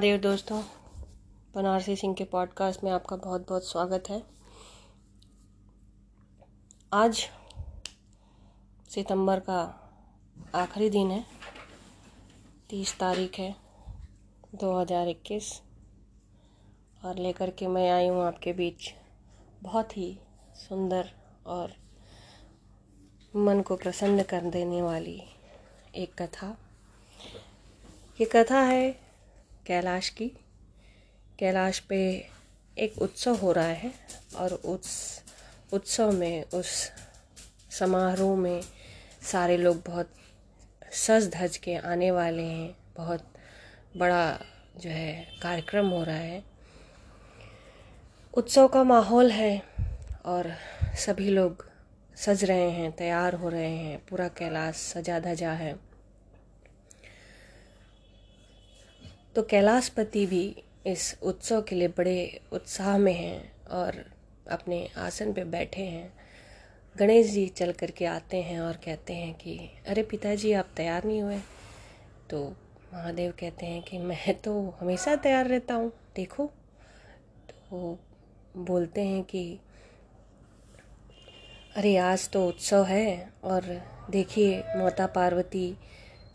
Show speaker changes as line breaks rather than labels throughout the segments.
महादेव दोस्तों, बनारसी सिंह के पॉडकास्ट में आपका बहुत बहुत स्वागत है। आज सितंबर का आखिरी दिन है। तीस तारीख है, दो हज़ार इक्कीस। और लेकर के मैं आई हूँ आपके बीच बहुत ही सुंदर और मन को प्रसन्न कर देने वाली एक कथा। ये कथा है कैलाश की। कैलाश पे एक उत्सव हो रहा है और उस उत्सव में, उस समारोह में सारे लोग बहुत सज धज के आने वाले हैं। बहुत बड़ा जो है कार्यक्रम हो रहा है। उत्सव का माहौल है और सभी लोग सज रहे हैं, तैयार हो रहे हैं। पूरा कैलाश सजा धजा है। तो कैलाशपति भी इस उत्सव के लिए बड़े उत्साह में हैं और अपने आसन पे बैठे हैं। गणेश जी चल कर के आते हैं और कहते हैं कि, अरे पिताजी, आप तैयार नहीं हुए? तो महादेव कहते हैं कि, मैं तो हमेशा तैयार रहता हूँ, देखो। तो बोलते हैं कि, अरे, आज तो उत्सव है और देखिए, माता पार्वती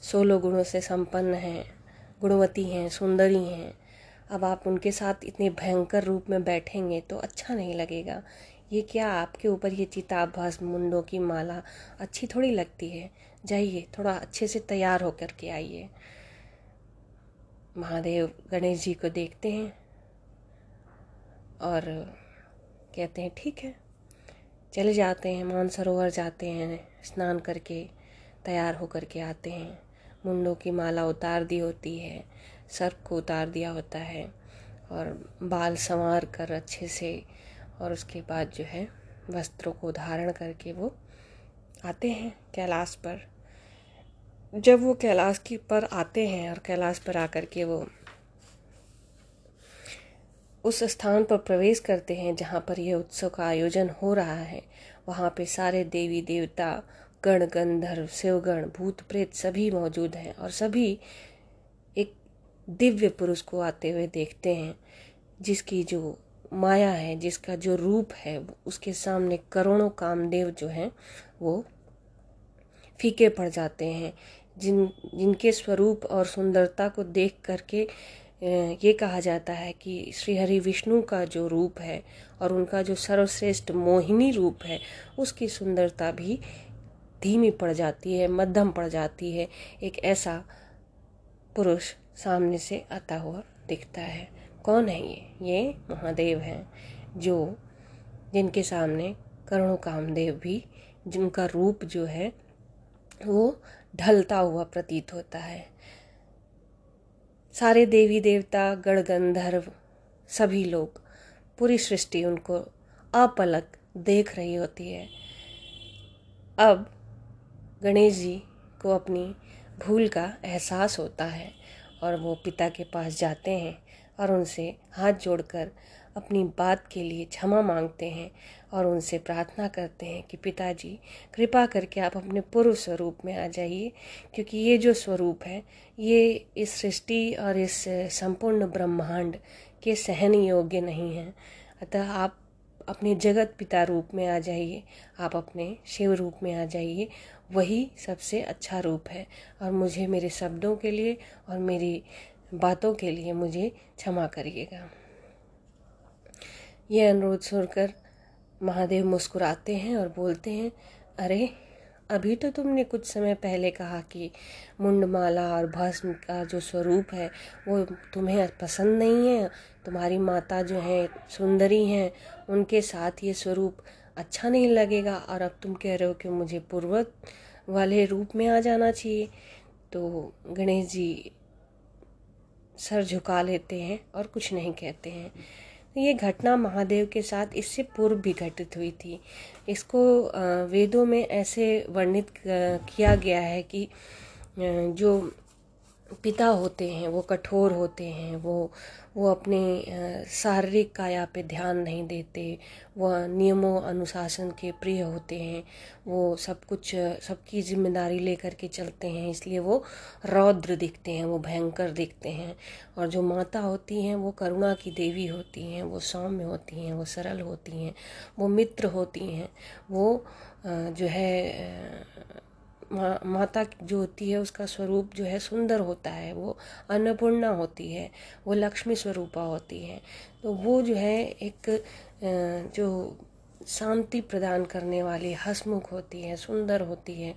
सोलह गुणों से संपन्न हैं। गुणवती हैं, सुंदरी हैं। अब आप उनके साथ इतने भयंकर रूप में बैठेंगे तो अच्छा नहीं लगेगा। ये क्या आपके ऊपर ये चिताभस मुंडों की माला अच्छी थोड़ी लगती है? जाइए, थोड़ा अच्छे से तैयार होकर के आइए। महादेव गणेश जी को देखते हैं और कहते हैं, ठीक है। चले जाते हैं, मानसरोवर जाते हैं, स्नान करके तैयार होकर के आते हैं। मुंडों की माला उतार दी होती है सर को उतार दिया होता है और बाल संवार कर अच्छे से और उसके बाद जो है वस्त्रों को धारण करके वो आते हैं कैलाश पर। जब वो कैलाश की पर आते हैं और कैलाश पर आकर के वो उस स्थान पर प्रवेश करते हैं जहाँ पर यह उत्सव का आयोजन हो रहा है, वहाँ पे सारे देवी देवता गण गंधर्व, शिवगण, भूत प्रेत सभी मौजूद हैं और सभी एक दिव्य पुरुष को आते हुए देखते हैं, जिसकी जो माया है, जिसका जो रूप है, उसके सामने करोड़ों कामदेव जो हैं, वो फीके पड़ जाते हैं। जिन, जिनके स्वरूप और सुंदरता को देख करके ये कहा जाता है कि श्री हरि विष्णु का जो रूप है और उनका जो सर्वश्रेष्ठ मोहिनी रूप है, उसकी सुंदरता भी धीमी पड़ जाती है, मध्यम पड़ जाती है। एक ऐसा पुरुष सामने से आता हुआ दिखता है। कौन है ये? ये महादेव हैं, जो जिनके सामने करुण कामदेव भी, जिनका रूप जो है, वो ढलता हुआ प्रतीत होता है। सारे देवी देवता, गण गंधर्व, सभी लोग, पूरी सृष्टि उनको अपलक देख रही होती है। अब गणेश जी को अपनी भूल का एहसास होता है और वो पिता के पास जाते हैं और उनसे हाथ जोड़कर अपनी बात के लिए क्षमा मांगते हैं और उनसे प्रार्थना करते हैं कि पिताजी, कृपा करके आप अपने पूर्व स्वरूप में आ जाइए, क्योंकि ये जो स्वरूप है, ये इस सृष्टि और इस संपूर्ण ब्रह्मांड के सहन योग्य नहीं है। अतः आप अपने जगत पिता रूप में आ जाइए, आप अपने शिव रूप में आ जाइए वही सबसे अच्छा रूप है। और मुझे मेरे शब्दों के लिए और मेरी बातों के लिए मुझे क्षमा करिएगा। ये अनुरोध सुनकर महादेव मुस्कुराते हैं और बोलते हैं, अरे, अभी तो तुमने कुछ समय पहले कहा कि मुंडमाला और भस्म का जो स्वरूप है, वो तुम्हें पसंद नहीं है। तुम्हारी माता जो है, सुंदरी हैं, उनके साथ ये स्वरूप अच्छा नहीं लगेगा और अब तुम कह रहे हो कि मुझे पूर्वत वाले रूप में आ जाना चाहिए। तो गणेश जी सर झुका लेते हैं और कुछ नहीं कहते हैं। ये घटना महादेव के साथ इससे पूर्व भी घटित हुई थी। इसको वेदों में ऐसे वर्णित किया गया है कि जो पिता होते हैं, वो कठोर होते हैं, वो वो अपने शारीरिक काया पे ध्यान नहीं देते वह नियमों, अनुशासन के प्रिय होते हैं, वो सब कुछ सबकी ज़िम्मेदारी लेकर के चलते हैं, इसलिए वो रौद्र दिखते हैं, वो भयंकर दिखते हैं, और जो माता होती हैं, वो करुणा की देवी होती हैं, वो सौम्य होती हैं, वो सरल होती हैं, वो मित्र होती हैं, वो जो है माता जो होती है, उसका स्वरूप जो है सुंदर होता है, वो अन्नपूर्णा होती है, वो लक्ष्मी स्वरूपा होती है। तो वो जो है एक जो शांति प्रदान करने वाली हसमुख होती है, सुंदर होती है,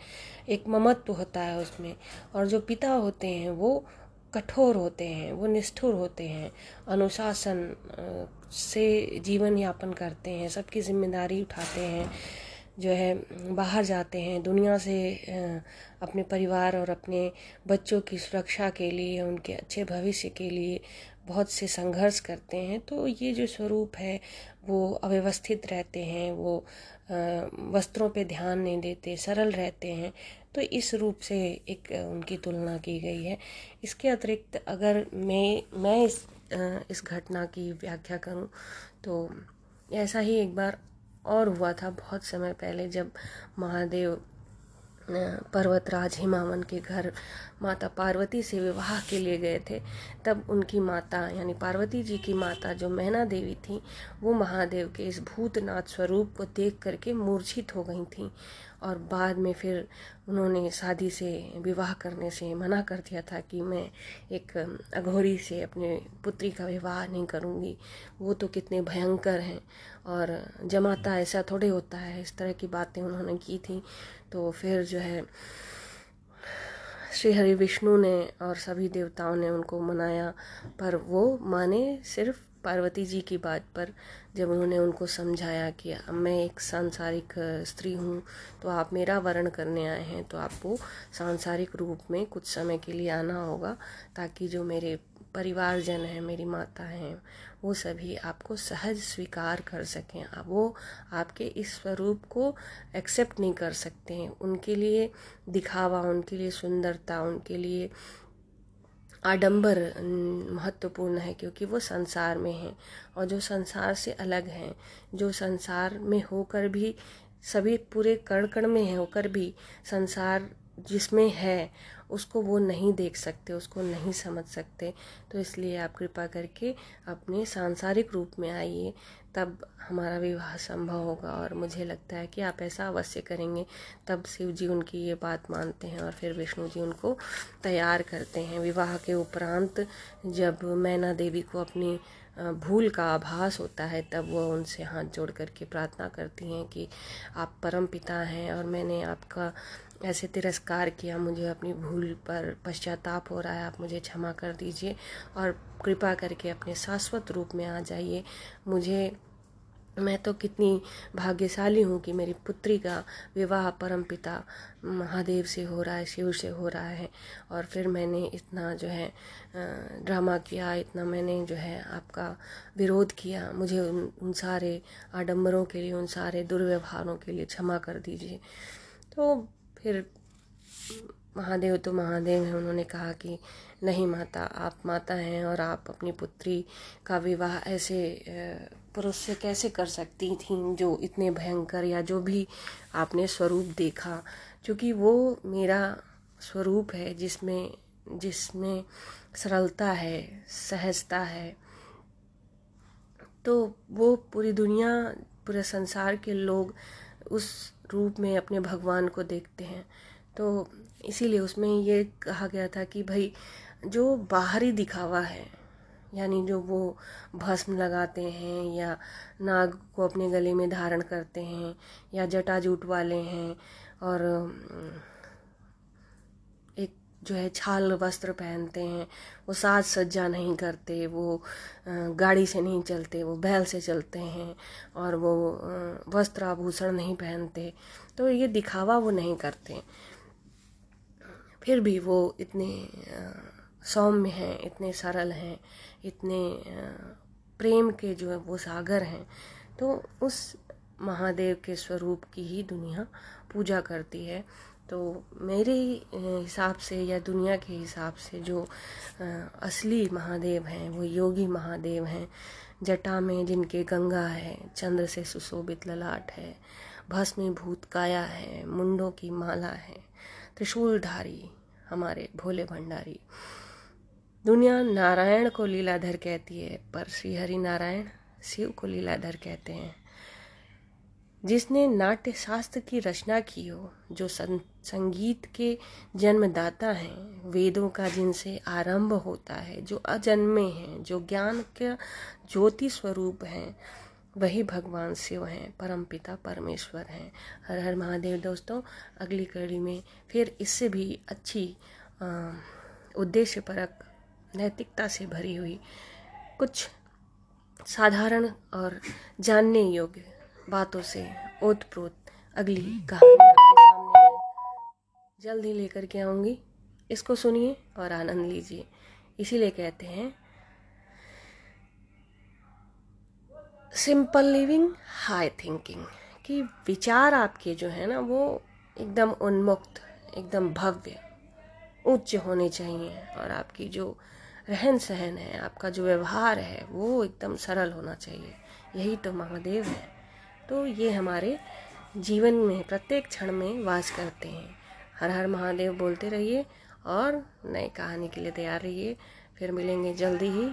एक ममत्व होता है उसमें। और जो पिता होते हैं, वो कठोर होते हैं, वो निष्ठुर होते हैं, अनुशासन से जीवन यापन करते हैं, सबकी ज़िम्मेदारी उठाते हैं। जो है, बाहर जाते हैं, दुनिया से अपने परिवार और अपने बच्चों की सुरक्षा के लिए, उनके अच्छे भविष्य के लिए बहुत से संघर्ष करते हैं। तो ये जो स्वरूप है, वो अव्यवस्थित रहते हैं, वो वस्त्रों पे ध्यान नहीं देते, सरल रहते हैं। तो इस रूप से एक, उनकी तुलना की गई है। इसके अतिरिक्त अगर मैं मैं इस इस घटना की व्याख्या करूँ तो ऐसा ही एक बार और हुआ था बहुत समय पहले जब महादेव पर्वतराज हिमावन के घर माता पार्वती से विवाह के लिए गए थे। तब उनकी माता, यानी पार्वती जी की माता जो मैना देवी थी, वो महादेव के इस भूतनाथ स्वरूप को देख करके मूर्छित हो गई थी और बाद में फिर उन्होंने शादी से, विवाह करने से मना कर दिया था कि मैं एक अघोरी से अपने पुत्री का विवाह नहीं करूँगी। वो तो कितने भयंकर हैं और जमाता ऐसा थोड़े होता है, इस तरह की बातें उन्होंने की थी। तो फिर जो है, श्री हरि विष्णु ने और सभी देवताओं ने उनको मनाया। पर वो माने सिर्फ़ पार्वती जी की बात पर, जब उन्होंने उनको समझाया कि मैं एक सांसारिक स्त्री हूँ तो आप मेरा वर्ण करने आए हैं तो आपको सांसारिक रूप में कुछ समय के लिए आना होगा, ताकि जो मेरे परिवारजन हैं, मेरी माता हैं, वो सभी आपको सहज स्वीकार कर सकें। वो आपके इस स्वरूप को एक्सेप्ट नहीं कर सकते हैं। उनके लिए दिखावा, उनके लिए सुंदरता, उनके लिए आडंबर महत्वपूर्ण है, क्योंकि वो संसार में हैं और जो संसार से अलग हैं, जो संसार में होकर भी, सभी पूरे कण कण में होकर भी संसार जिसमें है उसको वो नहीं देख सकते, उसको नहीं समझ सकते। तो इसलिए आप कृपा करके अपने सांसारिक रूप में आइए, तब हमारा विवाह संभव होगा। और मुझे लगता है कि आप ऐसा अवश्य करेंगे। तब शिव जी उनकी ये बात मानते हैं और फिर विष्णु जी उनको तैयार करते हैं। विवाह के उपरांत जब मैना देवी को अपनी भूल का आभास होता है, तब वो उनसे हाथ जोड़ करके प्रार्थना करती हैं कि आप परम पिता हैं और मैंने आपका ऐसे तिरस्कार किया मुझे अपनी भूल पर पश्चाताप हो रहा है आप मुझे क्षमा कर दीजिए और कृपा करके अपने शाश्वत रूप में आ जाइए। मुझे मैं तो कितनी भाग्यशाली हूँ कि मेरी पुत्री का विवाह परम पिता महादेव से हो रहा है शिव से हो रहा है और फिर मैंने इतना जो है ड्रामा किया इतना मैंने जो है आपका विरोध किया। मुझे उन, उन सारे आडंबरों के लिए उन सारे दुर्व्यवहारों के लिए क्षमा कर दीजिए। तो फिर महादेव तो महादेव हैं। उन्होंने कहा कि नहीं माता, आप माता हैं और आप अपनी पुत्री का विवाह ऐसे पुरुष से कैसे कर सकती थी जो इतने भयंकर या जो भी आपने स्वरूप देखा? क्योंकि वो मेरा स्वरूप है जिसमें जिसमें सरलता है, सहजता है। तो वो पूरी दुनिया, पूरे संसार के लोग उस रूप में अपने भगवान को देखते हैं। तो इसीलिए उसमें ये कहा गया था कि भाई, जो बाहरी दिखावा है, यानी जो वो भस्म लगाते हैं या नाग को अपने गले में धारण करते हैं या जटाजूट वाले हैं और जो है छाल वस्त्र पहनते हैं, वो साज सज्जा नहीं करते, वो गाड़ी से नहीं चलते, वो बैल से चलते हैं और वो वस्त्र आभूषण नहीं पहनते तो ये दिखावा वो नहीं करते। फिर भी वो इतने सौम्य हैं, इतने सरल हैं, इतने प्रेम के जो है वो सागर हैं तो उस महादेव के स्वरूप की ही दुनिया पूजा करती है। तो मेरे हिसाब से या दुनिया के हिसाब से जो असली महादेव हैं, वो योगी महादेव हैं। जटा में जिनके गंगा है, चंद्र से सुशोभित ललाट है, भस्मीभूत काया है, मुंडों की माला है, त्रिशूलधारी हमारे भोले भंडारी। दुनिया नारायण को लीलाधर कहती है, पर श्री हरि नारायण शिव को लीलाधर कहते हैं। जिसने नाट्य शास्त्र की रचना की हो जो सं, संगीत के जन्मदाता हैं वेदों का जिनसे आरंभ होता है जो अजन्मे हैं जो ज्ञान का ज्योति स्वरूप हैं वही भगवान शिव हैं परम पिता परमेश्वर हैं। हर हर महादेव दोस्तों अगली कड़ी में फिर इससे भी अच्छी उद्देश्य परक नैतिकता से भरी हुई कुछ साधारण और जानने योग्य बातों से ओत प्रोत अगली कहानी आपके सामने मैं जल्द ही लेकर के आऊँगी। इसको सुनिए और आनंद लीजिए। इसीलिए कहते हैं सिंपल लिविंग हाई थिंकिंग कि विचार आपके जो है ना, वो एकदम उन्मुक्त, एकदम भव्य, उच्च होने चाहिए। और आपकी जो रहन सहन है, आपका जो व्यवहार है, वो एकदम सरल होना चाहिए। यही तो महादेव है। तो ये हमारे जीवन में, प्रत्येक क्षण में वास करते हैं। हर हर महादेव बोलते रहिए और नए कहानी के लिए तैयार रहिए। फिर मिलेंगे जल्दी ही